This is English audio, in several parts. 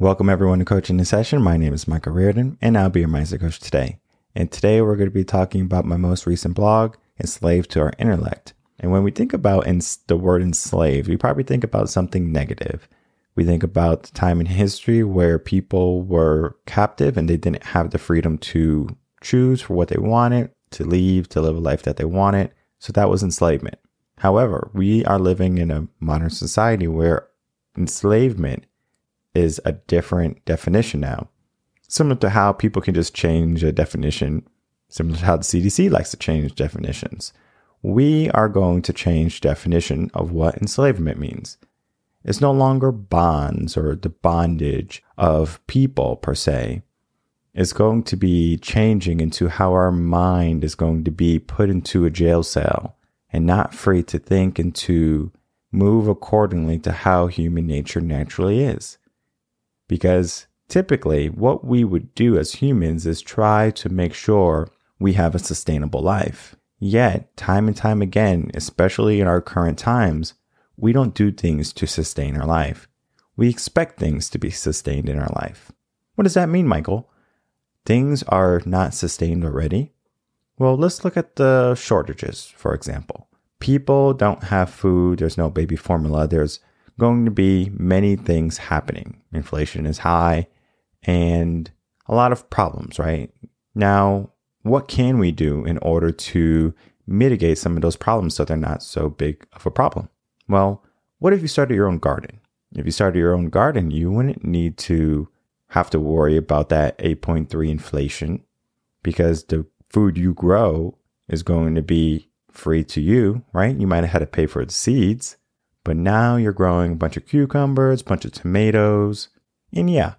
Welcome everyone to Coaching in Session. My name is Michael Rearden and I'll be your mindset coach today. And today we're going to be talking about my most recent blog, Enslaved to Our Intellect. And when we think about the word enslaved, we probably think about something negative. We think about the time in history where people were captive and they didn't have the freedom to choose for what they wanted, to leave, to live a life that they wanted. So that was enslavement. However, we are living in a modern society where enslavement is a different definition now. Similar to how people can just change a definition, similar to how the CDC likes to change definitions. We are going to change definition of what enslavement means. It's no longer bonds or the bondage of people per se. It's going to be changing into how our mind is going to be put into a jail cell and not free to think and to move accordingly to how human nature naturally is. Because typically, what we would do as humans is try to make sure we have a sustainable life. Yet, time and time again, especially in our current times, we don't do things to sustain our life. We expect things to be sustained in our life. What does that mean, Michael? Things are not sustained already? Well, let's look at the shortages, for example. People don't have food, there's no baby formula, there's going to be many things happening. Inflation is high and a lot of problems, right? Now, what can we do in order to mitigate some of those problems so they're not so big of a problem? Well, what if you started your own garden? If you started your own garden, you wouldn't need to have to worry about that 8.3 inflation because the food you grow is going to be free to you, right? You might have had to pay for the seeds, but now you're growing a bunch of cucumbers, a bunch of tomatoes. And yeah,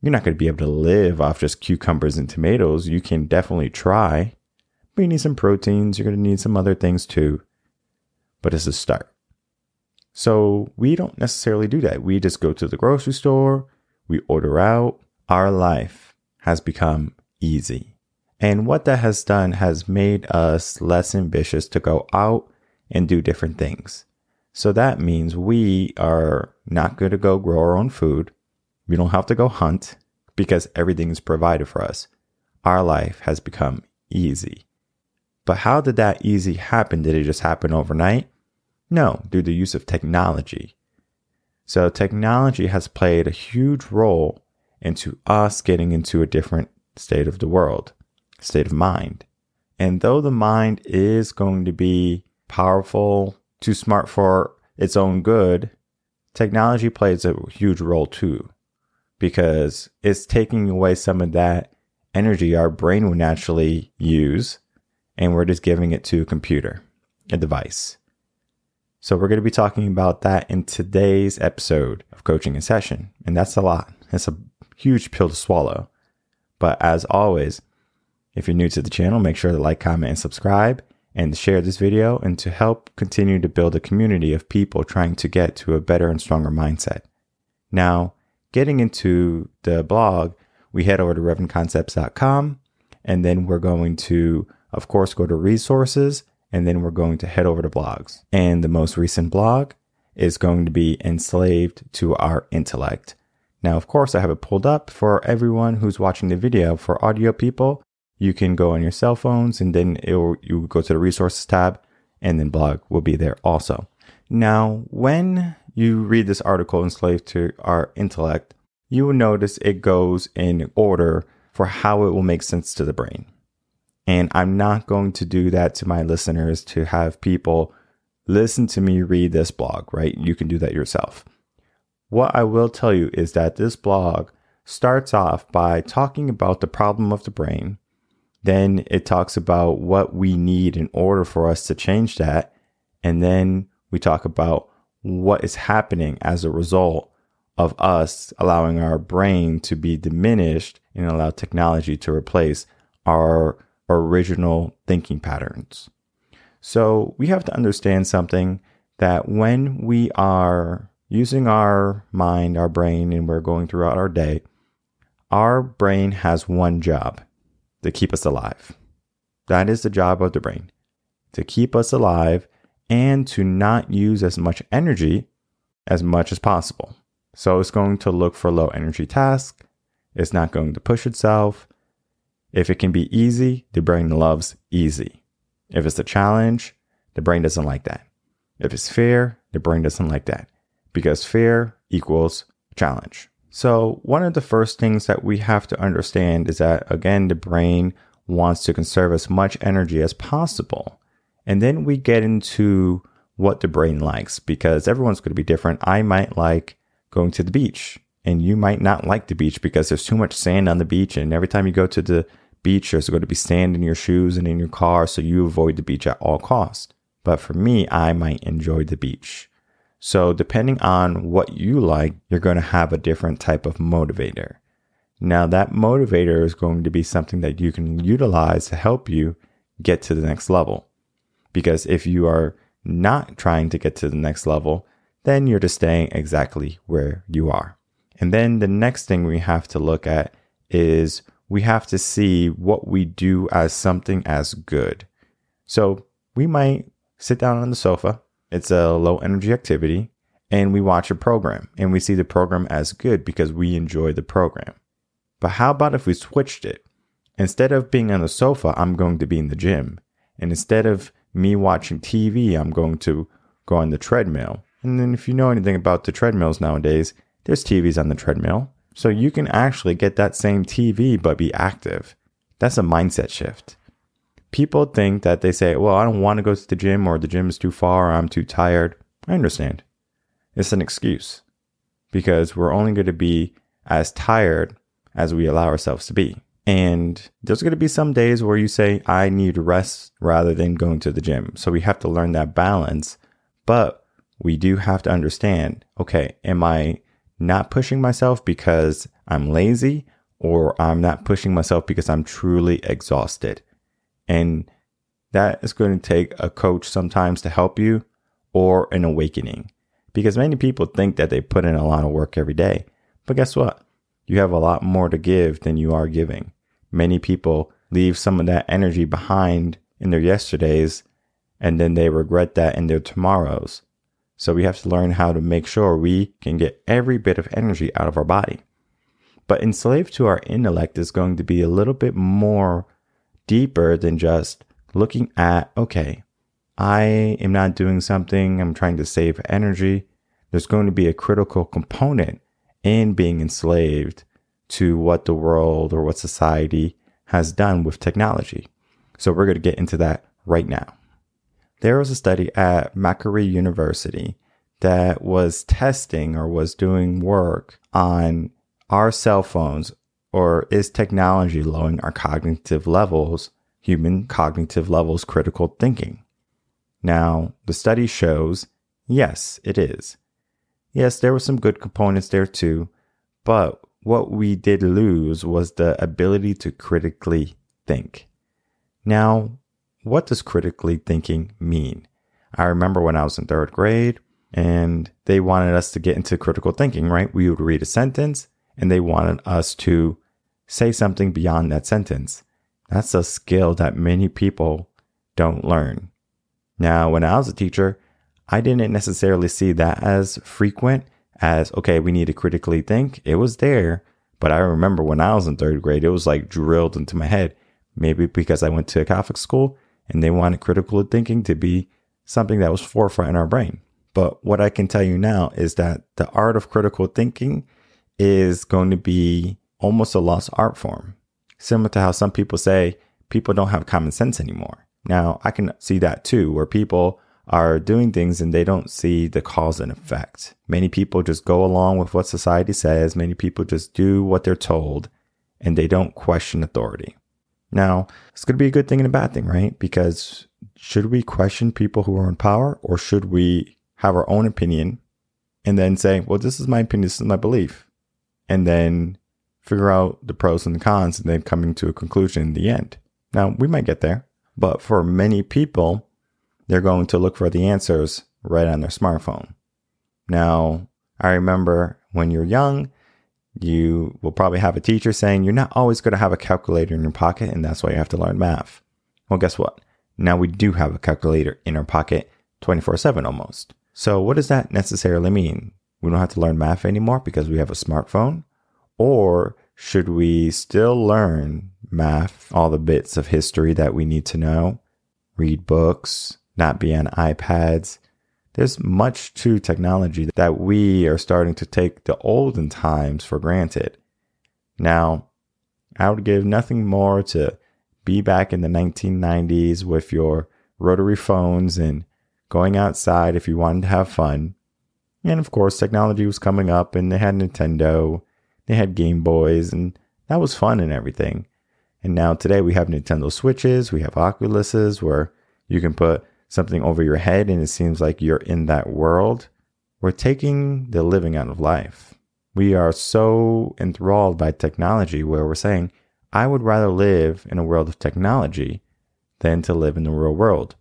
you're not going to be able to live off just cucumbers and tomatoes. You can definitely try, but you need some proteins. You're going to need some other things too. But it's a start. So we don't necessarily do that. We just go to the grocery store, we order out. Our life has become easy. And what that has done has made us less ambitious to go out and do different things. So that means we are not going to go grow our own food. We don't have to go hunt because everything is provided for us. Our life has become easy. But how did that easy happen? Did it just happen overnight? No, through the use of technology. So technology has played a huge role into us getting into a different state of the world, state of mind. And though the mind is going to be powerful, too smart for its own good, technology plays a huge role too, because it's taking away some of that energy our brain would naturally use, and we're just giving it to a computer, a device. So we're going to be talking about that in today's episode of Coaching in Session. And that's a lot. It's a huge pill to swallow. But as always, if you're new to the channel, make sure to like, comment, and subscribe and share this video and to help continue to build a community of people trying to get to a better and stronger mindset. Now, getting into the blog, we head over to revenconcepts.com and then we're going to, of course, go to resources and then we're going to head over to blogs. And the most recent blog is going to be enslaved to our intellect. Now, of course, I have it pulled up for everyone who's watching the video. For audio people, you can go on your cell phones and then will, you go to the resources tab and then blog will be there also. Now, when you read this article, Enslaved to Our Intellect, you will notice it goes in order for how it will make sense to the brain. And I'm not going to do that to my listeners to have people listen to me read this blog, right? You can do that yourself. What I will tell you is that this blog starts off by talking about the problem of the brain. Then it talks about what we need in order for us to change that. And then we talk about what is happening as a result of us allowing our brain to be diminished and allow technology to replace our original thinking patterns. So we have to understand something that when we are using our mind, our brain, and we're going throughout our day, our brain has one job to keep us alive. That is the job of the brain to keep us alive and to not use as much energy as much as possible. So it's going to look for low energy tasks. It's not going to push itself. If it can be easy, the brain loves easy. If it's a challenge, the brain doesn't like that. If it's fear, the brain doesn't like that because fear equals challenge. So, one of the first things that we have to understand is that, again, the brain wants to conserve as much energy as possible. And then we get into what the brain likes because everyone's going to be different. I might like going to the beach, and you might not like the beach because there's too much sand on the beach. And every time you go to the beach, there's going to be sand in your shoes and in your car. So you avoid the beach at all cost. But for me, I might enjoy the beach. So depending on what you like, you're going to have a different type of motivator. Now that motivator is going to be something that you can utilize to help you get to the next level. Because if you are not trying to get to the next level, then you're just staying exactly where you are. And then the next thing we have to look at is we have to see what we do as something as good. So we might sit down on the sofa. It's a low energy activity and we watch a program and we see the program as good because we enjoy the program. But how about if we switched it? Instead of being on the sofa, I'm going to be in the gym. And instead of me watching TV, I'm going to go on the treadmill. And then if you know anything about the treadmills nowadays, there's TVs on the treadmill. So you can actually get that same TV but be active. That's a mindset shift. People think that they say, well, I don't want to go to the gym or the gym is too far or I'm too tired. I understand. It's an excuse because we're only going to be as tired as we allow ourselves to be. And there's going to be some days where you say, I need rest rather than going to the gym. So we have to learn that balance. But we do have to understand okay, am I not pushing myself because I'm lazy or I'm not pushing myself because I'm truly exhausted? And that is going to take a coach sometimes to help you or an awakening because many people think that they put in a lot of work every day. But guess what? You have a lot more to give than you are giving. Many people leave some of that energy behind in their yesterdays and then they regret that in their tomorrows. So we have to learn how to make sure we can get every bit of energy out of our body. But enslaved to our intellect is going to be a little bit more deeper than just looking at, okay, I am not doing something, I'm trying to save energy. There's going to be a critical component in being enslaved to what the world or what society has done with technology. So we're going to get into that right now. There was a study at Macquarie University that was testing or was doing work on our cell phones or is technology lowering our cognitive levels, human cognitive levels, critical thinking? Now, the study shows yes, it is. Yes, there were some good components there too, but what we did lose was the ability to critically think. Now, what does critically thinking mean? I remember when I was in third grade and they wanted us to get into critical thinking, right? We would read a sentence and they wanted us to say something beyond that sentence. That's a skill that many people don't learn. Now, when I was a teacher, I didn't necessarily see that as frequent as, okay, we need to critically think. It was there. But I remember when I was in third grade, it was like drilled into my head. Maybe because I went to a Catholic school and they wanted critical thinking to be something that was forefront in our brain. But what I can tell you now is that the art of critical thinking is going to be almost a lost art form. Similar to how some people say people don't have common sense anymore. Now, I can see that too, where people are doing things and they don't see the cause and effect. Many people just go along with what society says. Many people just do what they're told and they don't question authority. Now, it's going to be a good thing and a bad thing, right? Because should we question people who are in power or should we have our own opinion and then say, well, this is my opinion, this is my belief, and then figure out the pros and the cons and then coming to a conclusion in the end? Now, we might get there, but for many people, they're going to look for the answers right on their smartphone. Now, I remember when you're young, you will probably have a teacher saying you're not always going to have a calculator in your pocket, and that's why you have to learn math. Well, guess what? Now we do have a calculator in our pocket 24 7 almost. So, what does that necessarily mean? we don't have to learn math anymore because we have a smartphone? Or should we still learn math, all the bits of history that we need to know, read books, not be on iPads? There's much to technology that we are starting to take the olden times for granted. Now, I would give nothing more to be back in the 1990s with your rotary phones and going outside if you wanted to have fun. And of course, technology was coming up and they had Nintendo, they had Game Boys, and that was fun and everything. And now today we have Nintendo Switches, we have Oculuses where you can put something over your head and it seems like you're in that world. We're taking the living out of life. We are so enthralled by technology where we're saying, I would rather live in a world of technology than to live in the real world.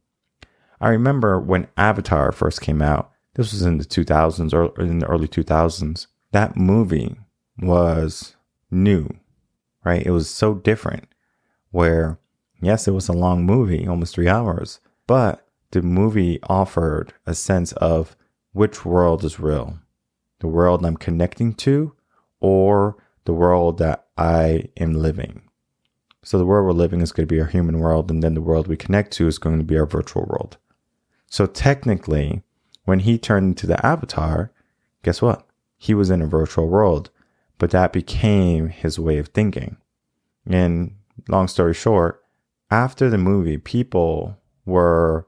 I remember when Avatar first came out, this was in the 2000s or in the early 2000s. That movie was new, right? It was so different. Where, yes, it was a long movie, almost three hours, but the movie offered a sense of which world is real the world I'm connecting to or the world that I am living. So the world we're living is going to be our human world, and then the world we connect to is going to be our virtual world. So technically, when he turned into the avatar, guess what? He was in a virtual world, but that became his way of thinking. And long story short, after the movie, people were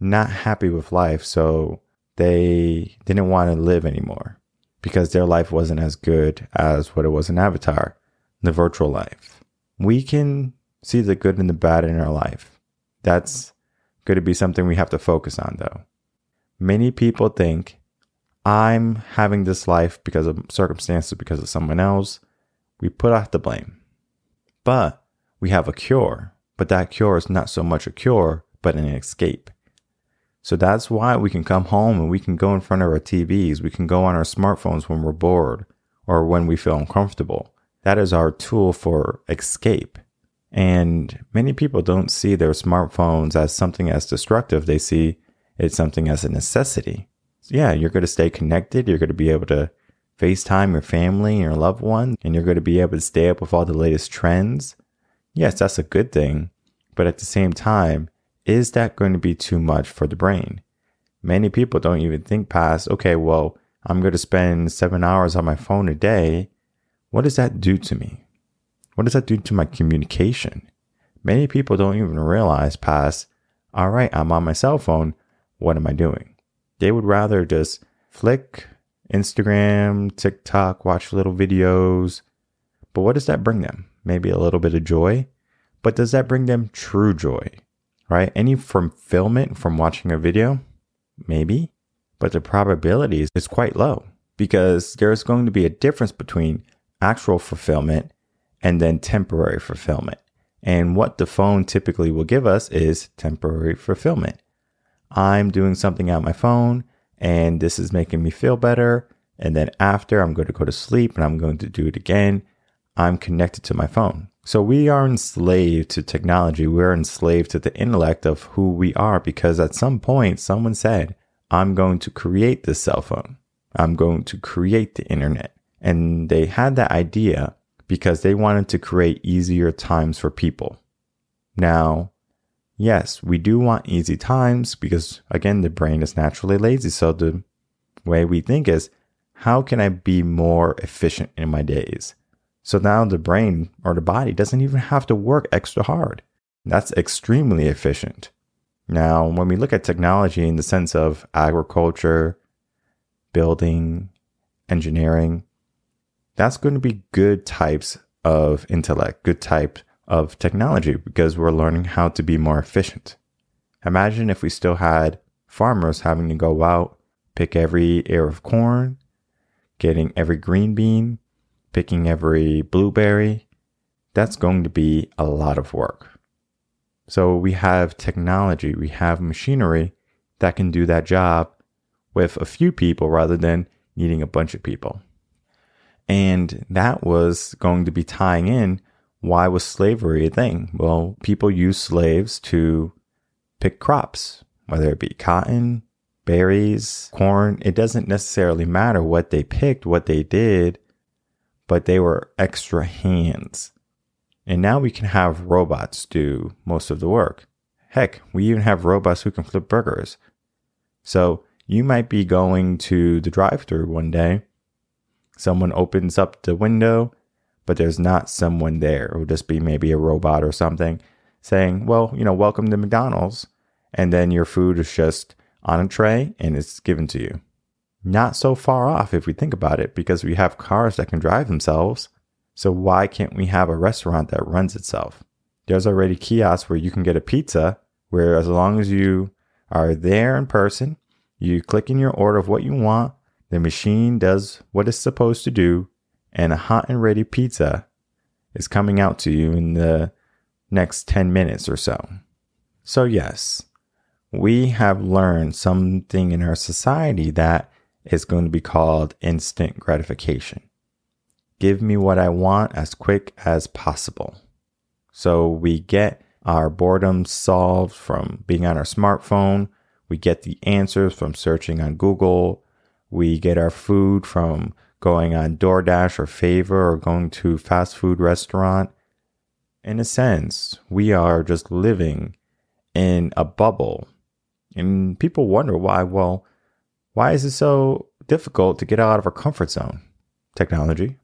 not happy with life, so they didn't want to live anymore because their life wasn't as good as what it was in Avatar, the virtual life. We can see the good and the bad in our life. That's going to be something we have to focus on, though. Many people think I'm having this life because of circumstances, because of someone else. We put off the blame. But we have a cure. But that cure is not so much a cure, but an escape. So that's why we can come home and we can go in front of our TVs. We can go on our smartphones when we're bored or when we feel uncomfortable. That is our tool for escape. And many people don't see their smartphones as something as destructive. They see it's something as a necessity. Yeah, you're going to stay connected. You're going to be able to FaceTime your family and your loved one, and you're going to be able to stay up with all the latest trends. Yes, that's a good thing. But at the same time, is that going to be too much for the brain? Many people don't even think past, okay, well, I'm going to spend seven hours on my phone a day. What does that do to me? What does that do to my communication? Many people don't even realize past, all right, I'm on my cell phone. What am I doing? They would rather just flick Instagram, TikTok, watch little videos. But what does that bring them? Maybe a little bit of joy. But does that bring them true joy? Right? Any fulfillment from watching a video? Maybe. But the probability is quite low because there's going to be a difference between actual fulfillment and then temporary fulfillment. And what the phone typically will give us is temporary fulfillment. I'm doing something on my phone and this is making me feel better. And then after, I'm going to go to sleep and I'm going to do it again. I'm connected to my phone. So we are enslaved to technology. We're enslaved to the intellect of who we are because at some point, someone said, I'm going to create this cell phone. I'm going to create the internet. And they had that idea because they wanted to create easier times for people. Now, yes, we do want easy times because, again, the brain is naturally lazy. So the way we think is, how can I be more efficient in my days? So now the brain or the body doesn't even have to work extra hard. That's extremely efficient. Now, when we look at technology in the sense of agriculture, building, engineering, that's going to be good types of intellect, good type of technology because we're learning how to be more efficient. Imagine if we still had farmers having to go out, pick every ear of corn, getting every green bean, picking every blueberry. That's going to be a lot of work. So we have technology, we have machinery that can do that job with a few people rather than needing a bunch of people. And that was going to be tying in why was slavery a thing? Well, people used slaves to pick crops, whether it be cotton, berries, corn. It doesn't necessarily matter what they picked, what they did, but they were extra hands. And now we can have robots do most of the work. Heck, we even have robots who can flip burgers. So you might be going to the drive through one day. Someone opens up the window, but there's not someone there. It will just be maybe a robot or something saying, well, you know, welcome to McDonald's. And then your food is just on a tray and it's given to you. Not so far off if we think about it, because we have cars that can drive themselves. So why can't we have a restaurant that runs itself? There's already kiosks where you can get a pizza, where as long as you are there in person, you click in your order of what you want, the machine does what it's supposed to do, and a hot and ready pizza is coming out to you in the next 10 minutes or so. So, yes, we have learned something in our society that is going to be called instant gratification. Give me what I want as quick as possible. So we get our boredom solved from being on our smartphone. We get the answers from searching on Google. We get our food from going on DoorDash or Favor or going to fast food restaurant. In a sense, we are just living in a bubble. And people wonder why, well, why is it so difficult to get out of our comfort zone? Technology.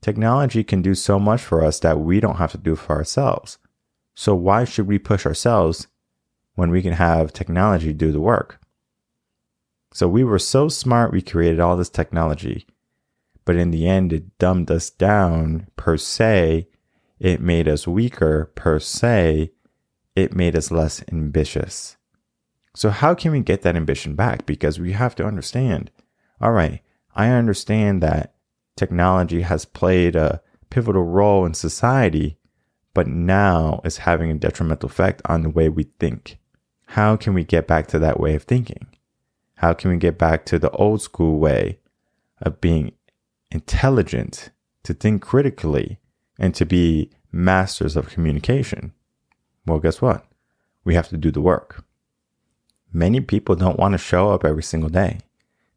Technology can do so much for us that we don't have to do for ourselves. So why should we push ourselves when we can have technology do the work? So we were so smart, we created all this technology, but in the end, it dumbed us down per se. It made us weaker per se. It made us less ambitious. So, how can we get that ambition back? Because we have to understand all right, I understand that technology has played a pivotal role in society, but now is having a detrimental effect on the way we think. How can we get back to that way of thinking? How can we get back to the old school way of being intelligent, to think critically, and to be masters of communication? Well, guess what? We have to do the work. Many people don't want to show up every single day.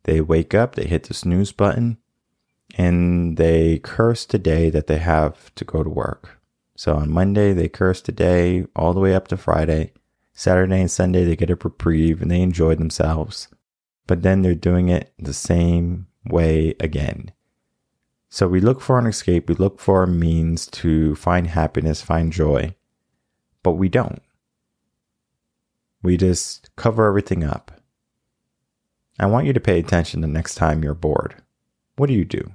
They wake up, they hit the snooze button, and they curse the day that they have to go to work. So on Monday, they curse the day all the way up to Friday. Saturday and Sunday, they get a reprieve and they enjoy themselves. But then they're doing it the same way again. So we look for an escape, we look for a means to find happiness, find joy, but we don't. We just cover everything up. I want you to pay attention the next time you're bored. What do you do?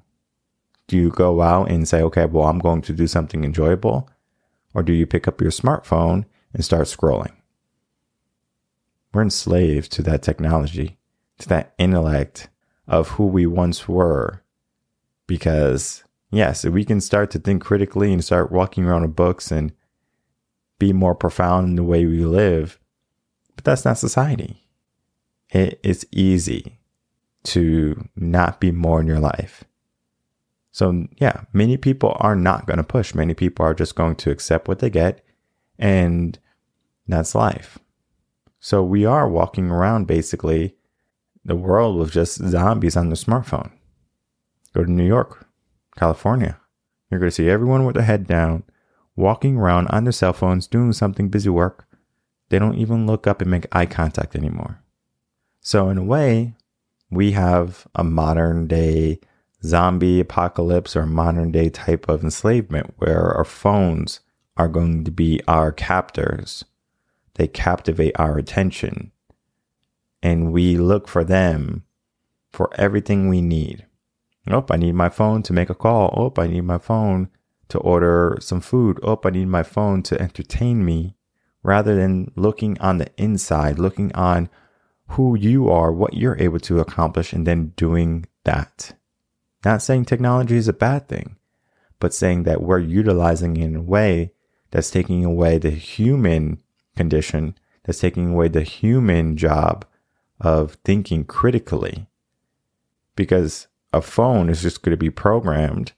Do you go out and say, okay, well, I'm going to do something enjoyable? Or do you pick up your smartphone and start scrolling? We're enslaved to that technology, to that intellect of who we once were. Because, yes, if we can start to think critically and start walking around with books and be more profound in the way we live, but that's not society. It is easy to not be more in your life. So, yeah, many people are not going to push. Many people are just going to accept what they get, and that's life. So, we are walking around basically the world with just zombies on the smartphone. Go to New York, California. You're going to see everyone with their head down, walking around on their cell phones, doing something busy work. They don't even look up and make eye contact anymore. So, in a way, we have a modern day zombie apocalypse or modern day type of enslavement where our phones are going to be our captors. They captivate our attention. And we look for them for everything we need. Oh, I need my phone to make a call. Oh, I need my phone to order some food. Oh, I need my phone to entertain me rather than looking on the inside, looking on who you are, what you're able to accomplish, and then doing that. Not saying technology is a bad thing, but saying that we're utilizing it in a way that's taking away the human condition, that's taking away the human job of thinking critically. Because a phone is just going to be programmed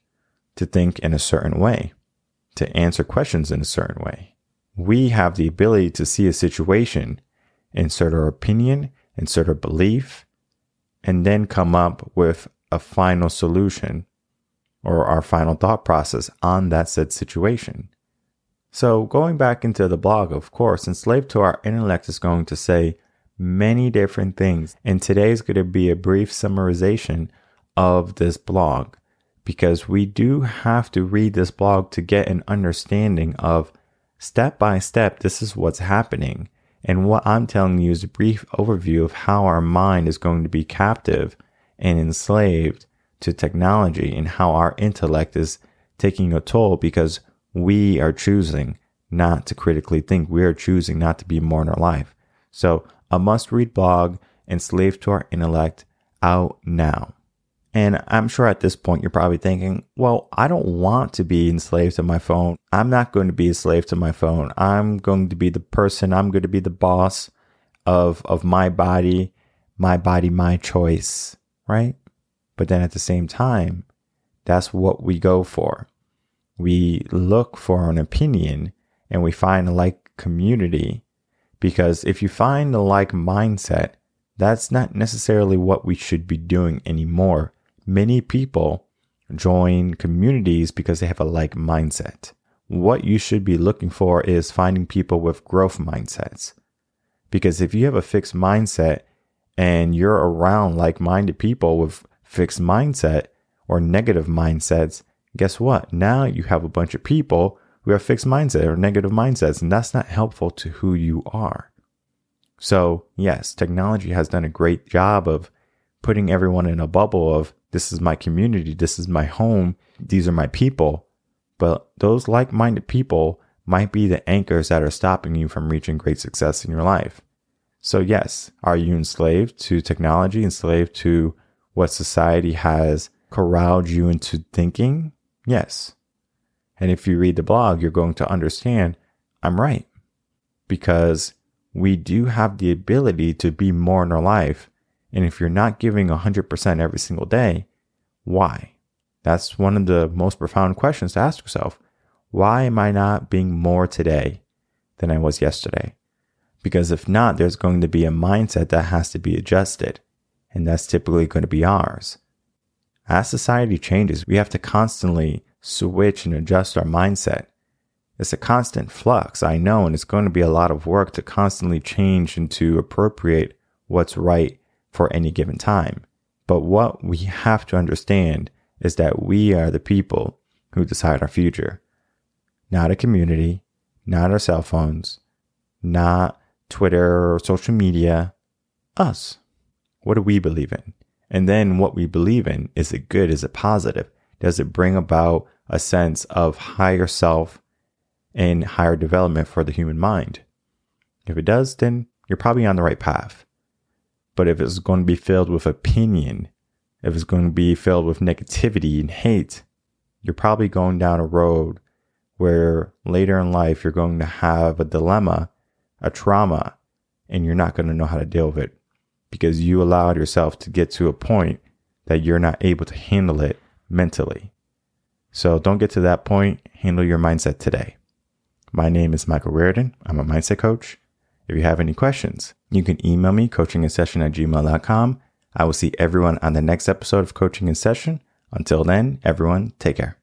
to think in a certain way, to answer questions in a certain way. We have the ability to see a situation, insert our opinion, insert our belief, and then come up with a final solution or our final thought process on that said situation. So, going back into the blog, of course, enslaved to our intellect is going to say many different things. And today is going to be a brief summarization of this blog because we do have to read this blog to get an understanding of step by step, this is what's happening. And what I'm telling you is a brief overview of how our mind is going to be captive and enslaved to technology and how our intellect is taking a toll because we are choosing not to critically think. We are choosing not to be more in our life. So, a must read blog, Enslaved to Our Intellect, out now. And I'm sure at this point you're probably thinking, well, I don't want to be enslaved to my phone. I'm not going to be a slave to my phone. I'm going to be the person, I'm going to be the boss of, of my body, my body, my choice, right? But then at the same time, that's what we go for. We look for an opinion and we find a like community because if you find a like mindset, that's not necessarily what we should be doing anymore. Many people join communities because they have a like mindset. What you should be looking for is finding people with growth mindsets. Because if you have a fixed mindset and you're around like minded people with fixed mindset or negative mindsets, guess what? Now you have a bunch of people who have fixed mindset or negative mindsets, and that's not helpful to who you are. So, yes, technology has done a great job of putting everyone in a bubble of this is my community, this is my home, these are my people. But those like minded people might be the anchors that are stopping you from reaching great success in your life. So, yes, are you enslaved to technology, enslaved to what society has corralled you into thinking? Yes. And if you read the blog, you're going to understand I'm right. Because we do have the ability to be more in our life. And if you're not giving 100% every single day, why? That's one of the most profound questions to ask yourself. Why am I not being more today than I was yesterday? Because if not, there's going to be a mindset that has to be adjusted. And that's typically going to be ours. As society changes, we have to constantly switch and adjust our mindset. It's a constant flux, I know, and it's going to be a lot of work to constantly change and to appropriate what's right for any given time. But what we have to understand is that we are the people who decide our future, not a community, not our cell phones, not Twitter or social media, us. What do we believe in? And then what we believe in, is it good? Is it positive? Does it bring about a sense of higher self and higher development for the human mind. If it does, then you're probably on the right path. But if it's going to be filled with opinion, if it's going to be filled with negativity and hate, you're probably going down a road where later in life you're going to have a dilemma, a trauma, and you're not going to know how to deal with it because you allowed yourself to get to a point that you're not able to handle it mentally. So don't get to that point. Handle your mindset today. My name is Michael Rearden. I'm a mindset coach. If you have any questions, you can email me coaching in session at gmail.com. I will see everyone on the next episode of Coaching in Session. Until then, everyone, take care.